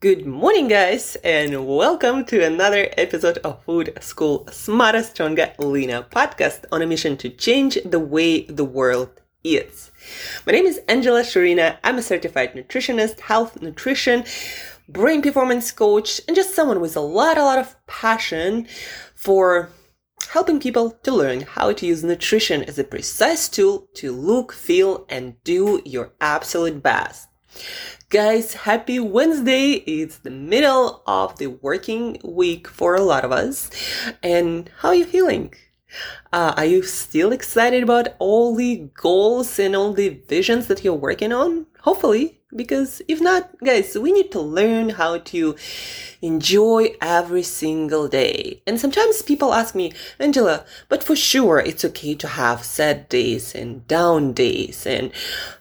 Good morning, guys, and welcome to another episode of Food School Smarter, Stronger, Leaner podcast on a mission to change the way the world eats. My name is Angela Shurina. I'm a certified nutritionist, health nutrition, brain performance coach, and just someone with a lot, a lot of passion for helping people to learn how to use nutrition as a precise tool to look, feel, and do your absolute best. Guys, happy Wednesday. It's the middle of the working week for a lot of us. And how are you feeling? Uh, are you still excited about all the goals and all the visions that you're working on? Hopefully, because if not, guys, we need to learn how to enjoy every single day. And sometimes people ask me, Angela, but for sure it's okay to have sad days and down days and,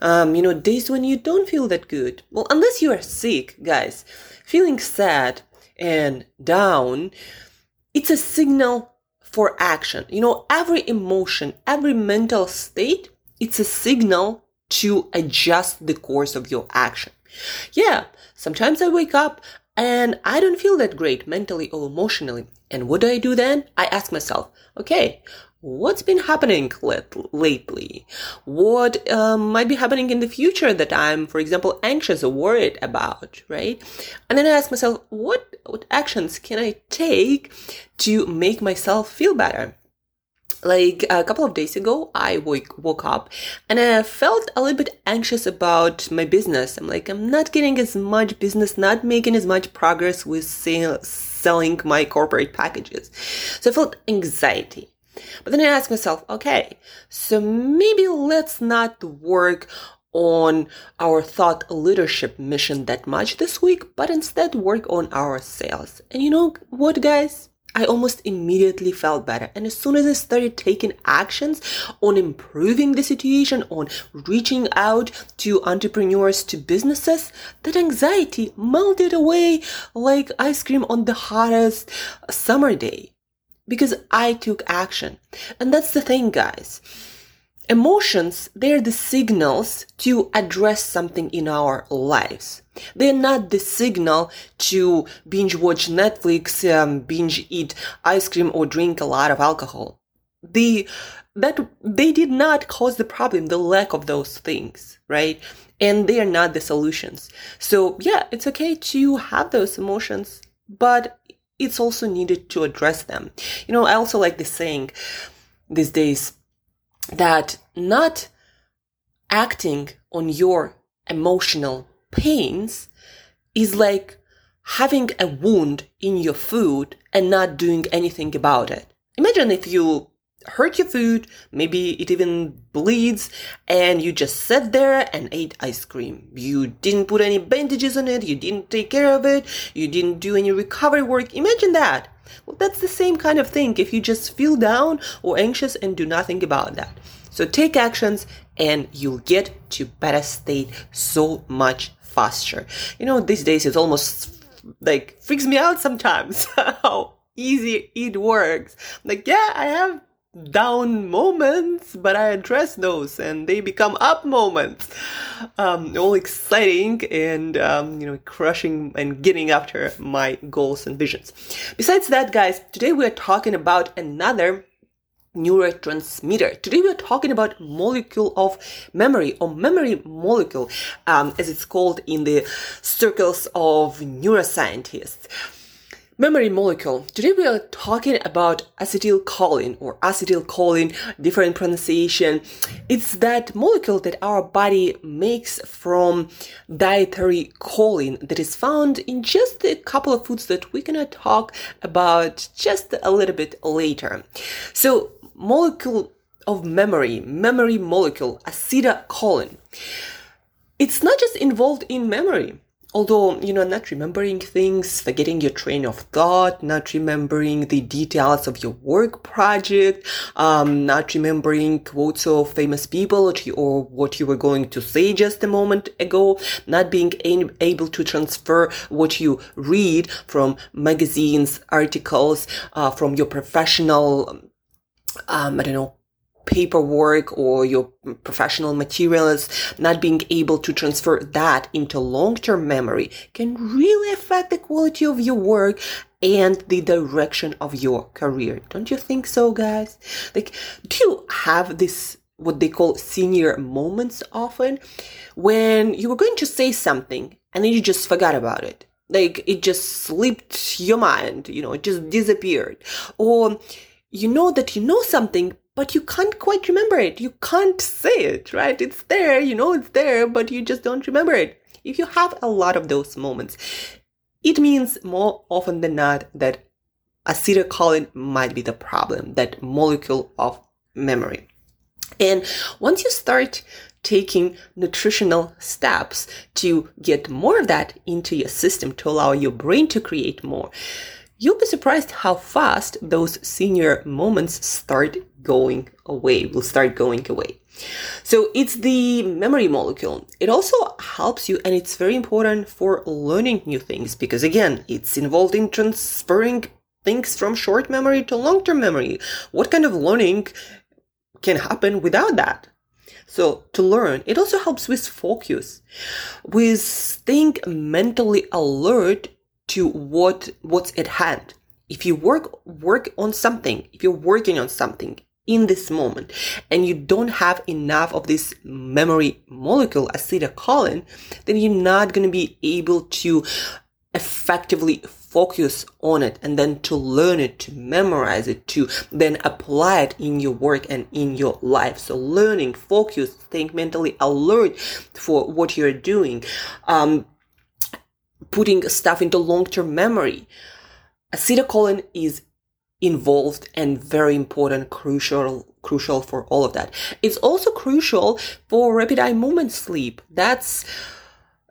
um, you know, days when you don't feel that good. Well, unless you are sick, guys, feeling sad and down, it's a signal for action. You know, every emotion, every mental state, it's a signal to adjust the course of your action. Yeah, sometimes I wake up and I don't feel that great mentally or emotionally. And what do I do then? I ask myself, okay, what's been happening lately? What um, might be happening in the future that I'm, for example, anxious or worried about, right? And then I ask myself, what, what actions can I take to make myself feel better? Like a couple of days ago i woke, woke up and i felt a little bit anxious about my business. I'm like i'm not getting as much business not making as much progress with selling my corporate packages. So i felt anxiety. But then i asked myself okay so maybe let's not work on our thought leadership mission that much this week but instead work on our sales. And you know what guys I almost immediately felt better. And as soon as I started taking actions on improving the situation, on reaching out to entrepreneurs, to businesses, that anxiety melted away like ice cream on the hottest summer day. Because I took action. And that's the thing, guys. Emotions, they're the signals to address something in our lives. They're not the signal to binge watch Netflix, um, binge eat ice cream, or drink a lot of alcohol. The that they did not cause the problem, the lack of those things, right? And they are not the solutions. So yeah, it's okay to have those emotions, but it's also needed to address them. You know, I also like the saying these days that not acting on your emotional pains is like having a wound in your food and not doing anything about it. Imagine if you hurt your food, maybe it even bleeds, and you just sat there and ate ice cream. You didn't put any bandages on it, you didn't take care of it, you didn't do any recovery work. Imagine that. Well, that's the same kind of thing if you just feel down or anxious and do nothing about that. So take actions and you'll get to better state so much faster. You know, these days it's almost like freaks me out sometimes how easy it works. Like, yeah, I have down moments, but I address those and they become up moments. Um, all exciting and, um, you know, crushing and getting after my goals and visions. Besides that, guys, today we are talking about another neurotransmitter. Today we are talking about molecule of memory or memory molecule, um, as it's called in the circles of neuroscientists. Memory molecule. Today we are talking about acetylcholine or acetylcholine, different pronunciation. It's that molecule that our body makes from dietary choline that is found in just a couple of foods that we're gonna talk about just a little bit later. So molecule of memory, memory molecule, acetylcholine. It's not just involved in memory although you know not remembering things forgetting your train of thought not remembering the details of your work project um, not remembering quotes of famous people or what you were going to say just a moment ago not being able to transfer what you read from magazines articles uh, from your professional um, i don't know paperwork or your professional materials, not being able to transfer that into long-term memory can really affect the quality of your work and the direction of your career. Don't you think so, guys? Like, do you have this what they call senior moments often when you were going to say something and then you just forgot about it? Like it just slipped your mind, you know, it just disappeared. Or you know that you know something, but you can't quite remember it. You can't say it, right? It's there, you know it's there, but you just don't remember it. If you have a lot of those moments, it means more often than not that acetylcholine might be the problem, that molecule of memory. And once you start taking nutritional steps to get more of that into your system to allow your brain to create more, you'll be surprised how fast those senior moments start going away, will start going away. So it's the memory molecule. It also helps you and it's very important for learning new things because again, it's involved in transferring things from short memory to long-term memory. What kind of learning can happen without that? So to learn, it also helps with focus, with staying mentally alert to what what's at hand. If you work work on something, if you're working on something in this moment and you don't have enough of this memory molecule acetylcholine, then you're not going to be able to effectively focus on it and then to learn it, to memorize it, to then apply it in your work and in your life. So learning, focus, staying mentally alert for what you're doing, um, putting stuff into long-term memory. Acetylcholine is involved and very important, crucial, crucial for all of that. It's also crucial for rapid eye movement sleep. That's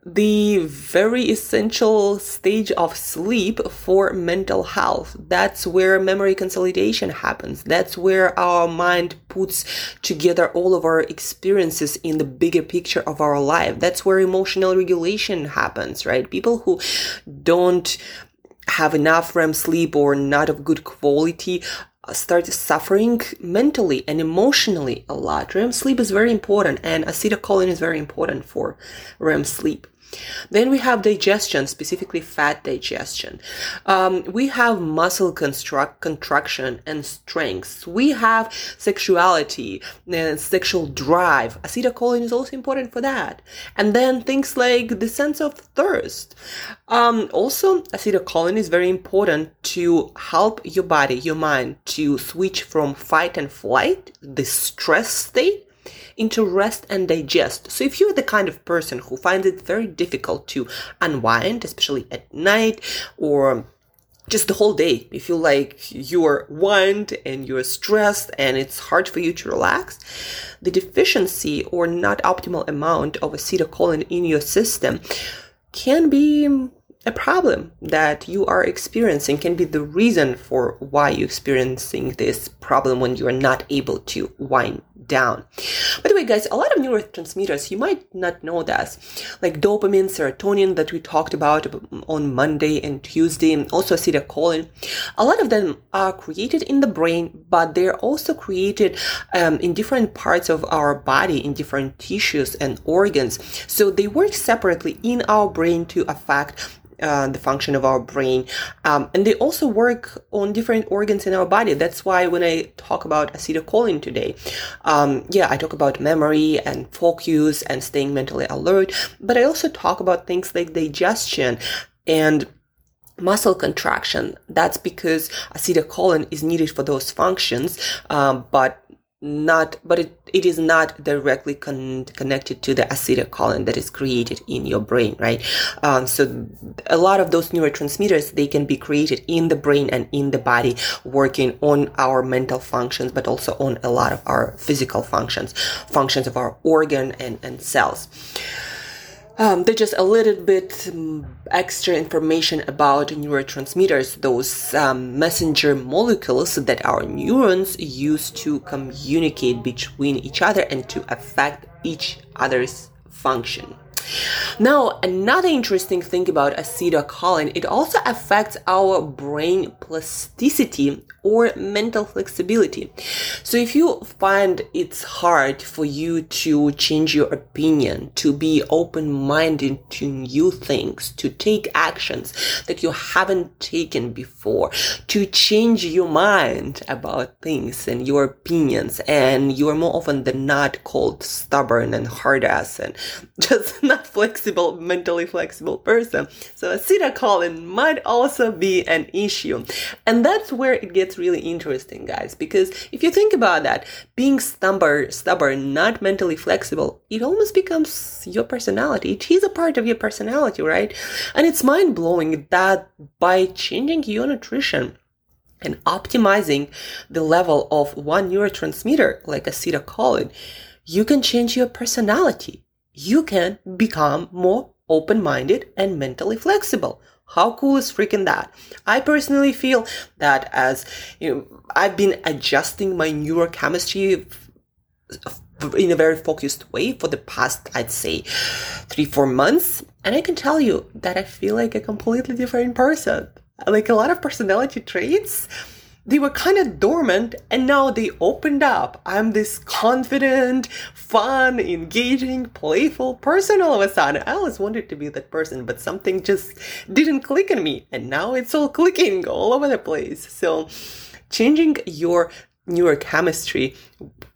the very essential stage of sleep for mental health. That's where memory consolidation happens. That's where our mind puts together all of our experiences in the bigger picture of our life. That's where emotional regulation happens, right? People who don't have enough REM sleep or not of good quality uh, start suffering mentally and emotionally a lot. REM sleep is very important and acetylcholine is very important for REM sleep. Then we have digestion, specifically fat digestion. Um, we have muscle construct, contraction and strength. We have sexuality and sexual drive. Acetylcholine is also important for that. And then things like the sense of thirst. Um, also, acetylcholine is very important to help your body, your mind to switch from fight and flight, the stress state, into rest and digest. So if you're the kind of person who finds it very difficult to unwind, especially at night or just the whole day, you feel like you're wind and you're stressed and it's hard for you to relax, the deficiency or not optimal amount of acetylcholine in your system can be a problem that you are experiencing can be the reason for why you're experiencing this problem when you are not able to wind down. By the way, guys, a lot of neurotransmitters, you might not know this, like dopamine, serotonin that we talked about on Monday and Tuesday, and also acetylcholine. A lot of them are created in the brain, but they're also created um, in different parts of our body, in different tissues and organs. So they work separately in our brain to affect uh, the function of our brain. Um, and they also work on different organs in our body. That's why when Talk about acetylcholine today, um, yeah, I talk about memory and focus and staying mentally alert, but I also talk about things like digestion and muscle contraction. That's because acetylcholine is needed for those functions, um, but not but it, it is not directly con- connected to the acetylcholine that is created in your brain right? Um, so a lot of those neurotransmitters they can be created in the brain and in the body working on our mental functions but also on a lot of our physical functions functions of our organ and, and cells um, there's just a little bit um, extra information about neurotransmitters, those um, messenger molecules that our neurons use to communicate between each other and to affect each other's function. Now, another interesting thing about acetylcholine, it also affects our brain plasticity or mental flexibility. So if you find it's hard for you to change your opinion, to be open-minded to new things, to take actions that you haven't taken before, to change your mind about things and your opinions, and you are more often than not called stubborn and hard ass and just not flexible, mentally flexible person. So acetylcholine might also be an issue. And that's where it gets really interesting, guys, because if you think about that, being stubborn, stubborn, not mentally flexible, it almost becomes your personality. It is a part of your personality, right? And it's mind blowing that by changing your nutrition, and optimizing the level of one neurotransmitter like acetylcholine, you can change your personality. You can become more open-minded and mentally flexible. How cool is freaking that? I personally feel that as you know, I've been adjusting my neurochemistry in a very focused way for the past, I'd say, three, four months. And I can tell you that I feel like a completely different person. Like a lot of personality traits they were kind of dormant and now they opened up. I'm this confident, fun, engaging, playful person all of a sudden. I always wanted to be that person, but something just didn't click in me. And now it's all clicking all over the place. So changing your neurochemistry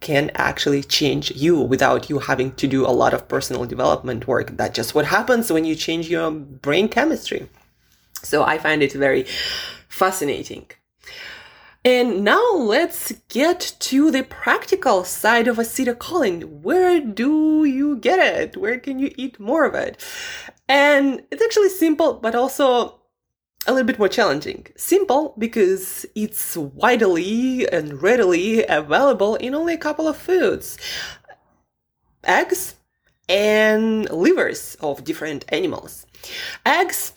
can actually change you without you having to do a lot of personal development work. That's just what happens when you change your brain chemistry. So I find it very fascinating. And now let's get to the practical side of acetylcholine. Where do you get it? Where can you eat more of it? And it's actually simple, but also a little bit more challenging. Simple because it's widely and readily available in only a couple of foods. Eggs and livers of different animals. Eggs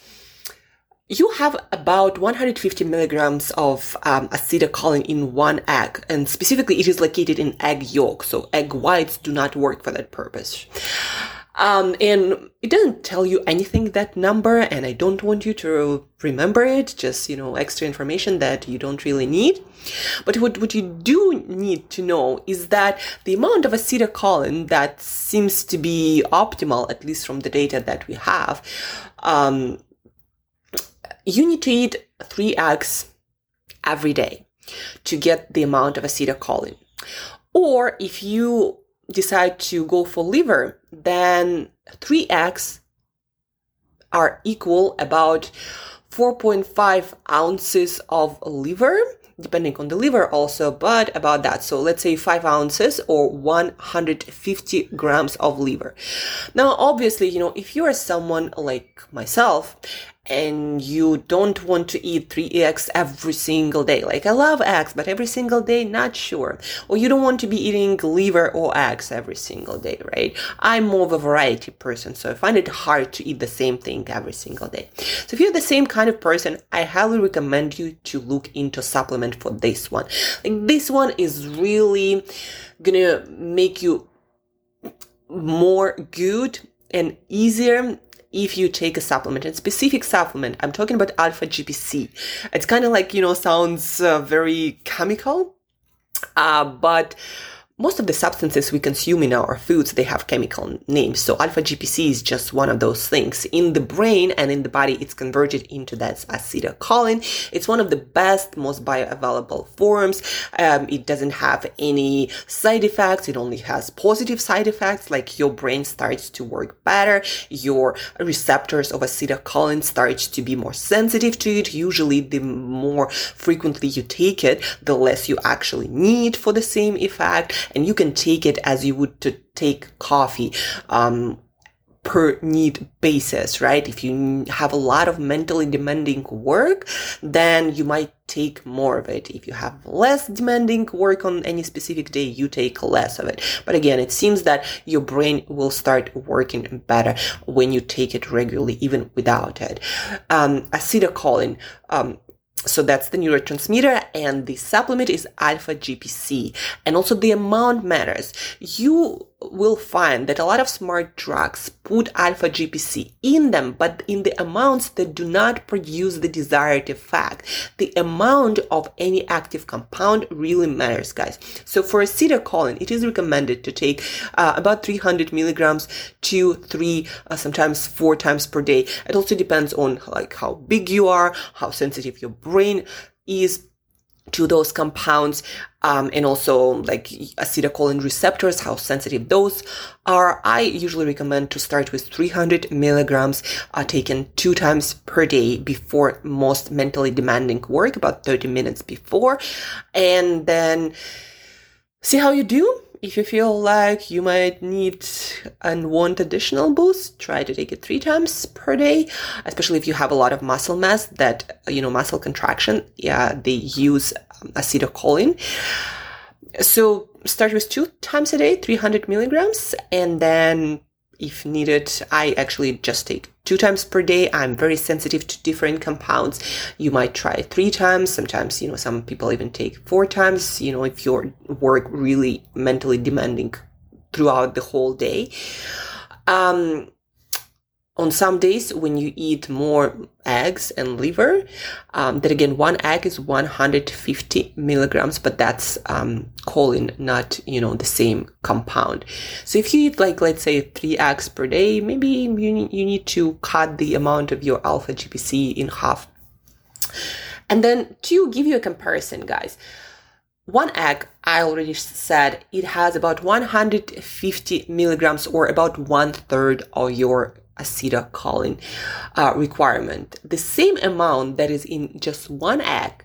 you have about 150 milligrams of um, acetylcholine in one egg, and specifically it is located in egg yolk, so egg whites do not work for that purpose. Um, and it doesn't tell you anything that number, and I don't want you to remember it, just, you know, extra information that you don't really need. But what, what you do need to know is that the amount of acetylcholine that seems to be optimal, at least from the data that we have, um, you need to eat three eggs every day to get the amount of acetylcholine. Or if you decide to go for liver, then three eggs are equal about 4.5 ounces of liver depending on the liver also, but about that. So let's say five ounces or 150 grams of liver. Now, obviously, you know, if you are someone like myself and you don't want to eat three eggs every single day. Like I love eggs, but every single day, not sure. Or you don't want to be eating liver or eggs every single day, right? I'm more of a variety person, so I find it hard to eat the same thing every single day. So if you're the same kind of person, I highly recommend you to look into supplement for this one. Like this one is really gonna make you more good and easier if you take a supplement, a specific supplement, I'm talking about alpha GPC. It's kind of like, you know, sounds uh, very chemical, uh, but most of the substances we consume in our foods they have chemical names. So alpha gpc is just one of those things. In the brain and in the body it's converted into that acetylcholine. It's one of the best most bioavailable forms. Um, it doesn't have any side effects. It only has positive side effects like your brain starts to work better. Your receptors of acetylcholine starts to be more sensitive to it. Usually the more frequently you take it the less you actually need for the same effect and you can take it as you would to take coffee um, per need basis, right? If you have a lot of mentally demanding work, then you might take more of it. If you have less demanding work on any specific day, you take less of it. But again, it seems that your brain will start working better when you take it regularly, even without it. Um, acetylcholine, um, so that's the neurotransmitter and the supplement is alpha GPC. And also the amount matters. You will find that a lot of smart drugs put alpha GPC in them, but in the amounts that do not produce the desired effect. The amount of any active compound really matters, guys. So for acetylcholine, it is recommended to take uh, about 300 milligrams two, three, uh, sometimes four times per day. It also depends on like how big you are, how sensitive your brain is to those compounds um, and also like acetylcholine receptors how sensitive those are. I usually recommend to start with 300 milligrams uh, taken two times per day before most mentally demanding work about 30 minutes before. And then see how you do if you feel like you might need and want additional boost, try to take it three times per day, especially if you have a lot of muscle mass that, you know, muscle contraction. Yeah, they use um, acetylcholine. So start with two times a day, 300 milligrams, and then if needed, I actually just take two times per day. I'm very sensitive to different compounds. You might try three times. Sometimes, you know, some people even take four times, you know, if your work really mentally demanding throughout the whole day. Um, on some days when you eat more eggs and liver um, that again one egg is 150 milligrams but that's um, choline not you know the same compound. So if you eat like let's say three eggs per day maybe you you need to cut the amount of your alpha gpc in half. And then to give you a comparison guys one egg, I already said, it has about 150 milligrams or about one third of your acetylcholine uh, requirement. The same amount that is in just one egg,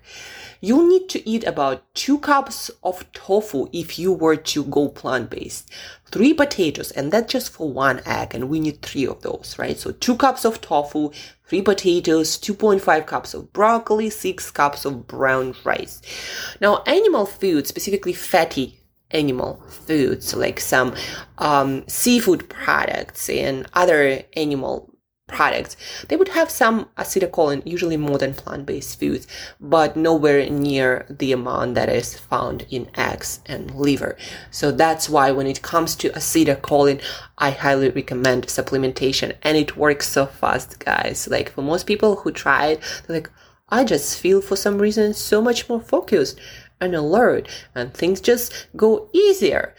you'll need to eat about two cups of tofu if you were to go plant based, three potatoes, and that's just for one egg, and we need three of those, right? So two cups of tofu, three potatoes, 2.5 cups of broccoli, six cups of brown rice. Now, animal food, specifically fatty animal foods like some um, seafood products and other animal products they would have some acetylcholine usually more than plant-based foods but nowhere near the amount that is found in eggs and liver. So that's why when it comes to acetylcholine i highly recommend supplementation. And it works so fast guys. Like for most people who try it they're like I just feel for some reason so much more focused and alert and things just go easier.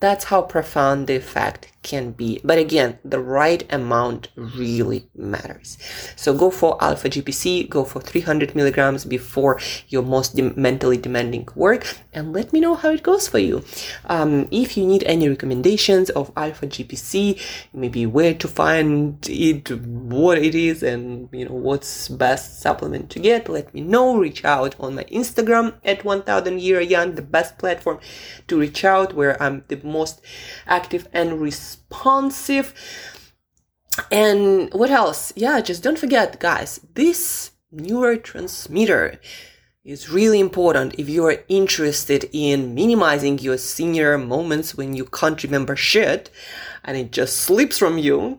That's how profound the effect can be. But again, the right amount really matters. So go for alpha GPC, go for 300 milligrams before your most de- mentally demanding work, and let me know how it goes for you. Um, if you need any recommendations of alpha GPC, maybe where to find it, what it is, and you know what's best supplement to get, let me know. Reach out on my Instagram at 1000 year young, the best platform to reach out where I'm the most active and responsive. And what else? Yeah, just don't forget, guys, this neurotransmitter is really important if you are interested in minimizing your senior moments when you can't remember shit and it just slips from you.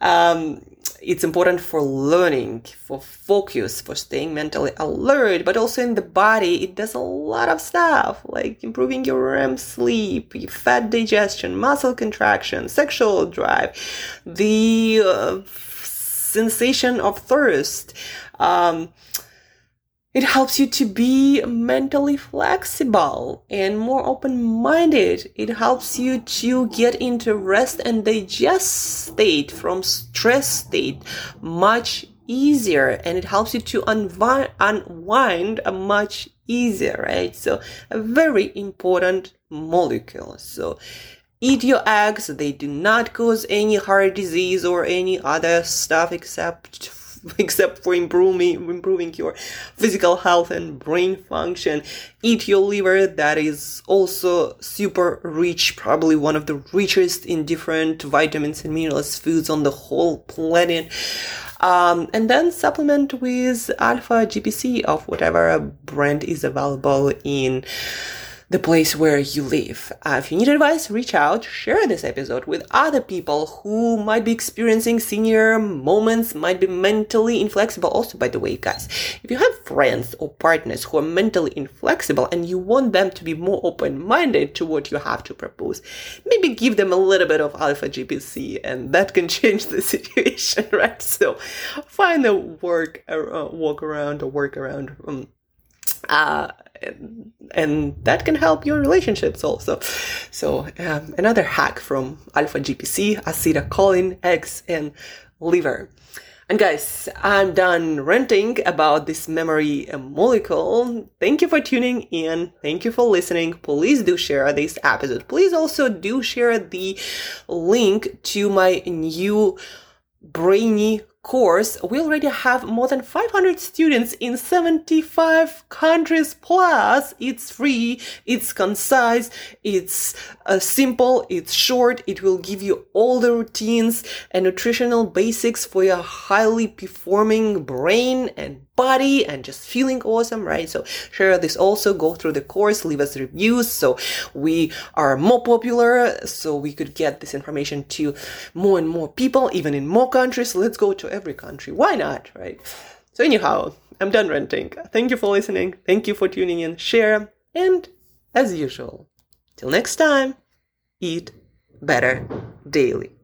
Um, it's important for learning, for focus, for staying mentally alert, but also in the body, it does a lot of stuff like improving your REM sleep, your fat digestion, muscle contraction, sexual drive, the uh, sensation of thirst. Um, it helps you to be mentally flexible and more open minded. It helps you to get into rest and digest state from stress state much easier and it helps you to unwind, unwind much easier, right? So a very important molecule. So eat your eggs. They do not cause any heart disease or any other stuff except except for improving improving your physical health and brain function. Eat your liver that is also super rich, probably one of the richest in different vitamins and minerals foods on the whole planet. Um, and then supplement with alpha GPC of whatever brand is available in the place where you live. Uh, if you need advice, reach out, share this episode with other people who might be experiencing senior moments, might be mentally inflexible. Also, by the way, guys, if you have friends or partners who are mentally inflexible and you want them to be more open minded to what you have to propose, maybe give them a little bit of alpha GPC and that can change the situation, right? So find a work, uh, walk around or work around. Um, uh, and, and, that can help your relationships also. So um, another hack from alpha GPC, acetylcholine, eggs, and liver. And guys, I'm done ranting about this memory molecule. Thank you for tuning in. Thank you for listening. Please do share this episode. Please also do share the link to my new brainy course, we already have more than 500 students in 75 countries plus. It's free, it's concise, it's uh, simple, it's short. It will give you all the routines and nutritional basics for your highly performing brain and body and just feeling awesome, right? So share this also, go through the course, leave us reviews so we are more popular, so we could get this information to more and more people, even in more countries. Let's go to every country. Why not, right? So anyhow, I'm done ranting. Thank you for listening. Thank you for tuning in. Share. And as usual, till next time, eat better daily.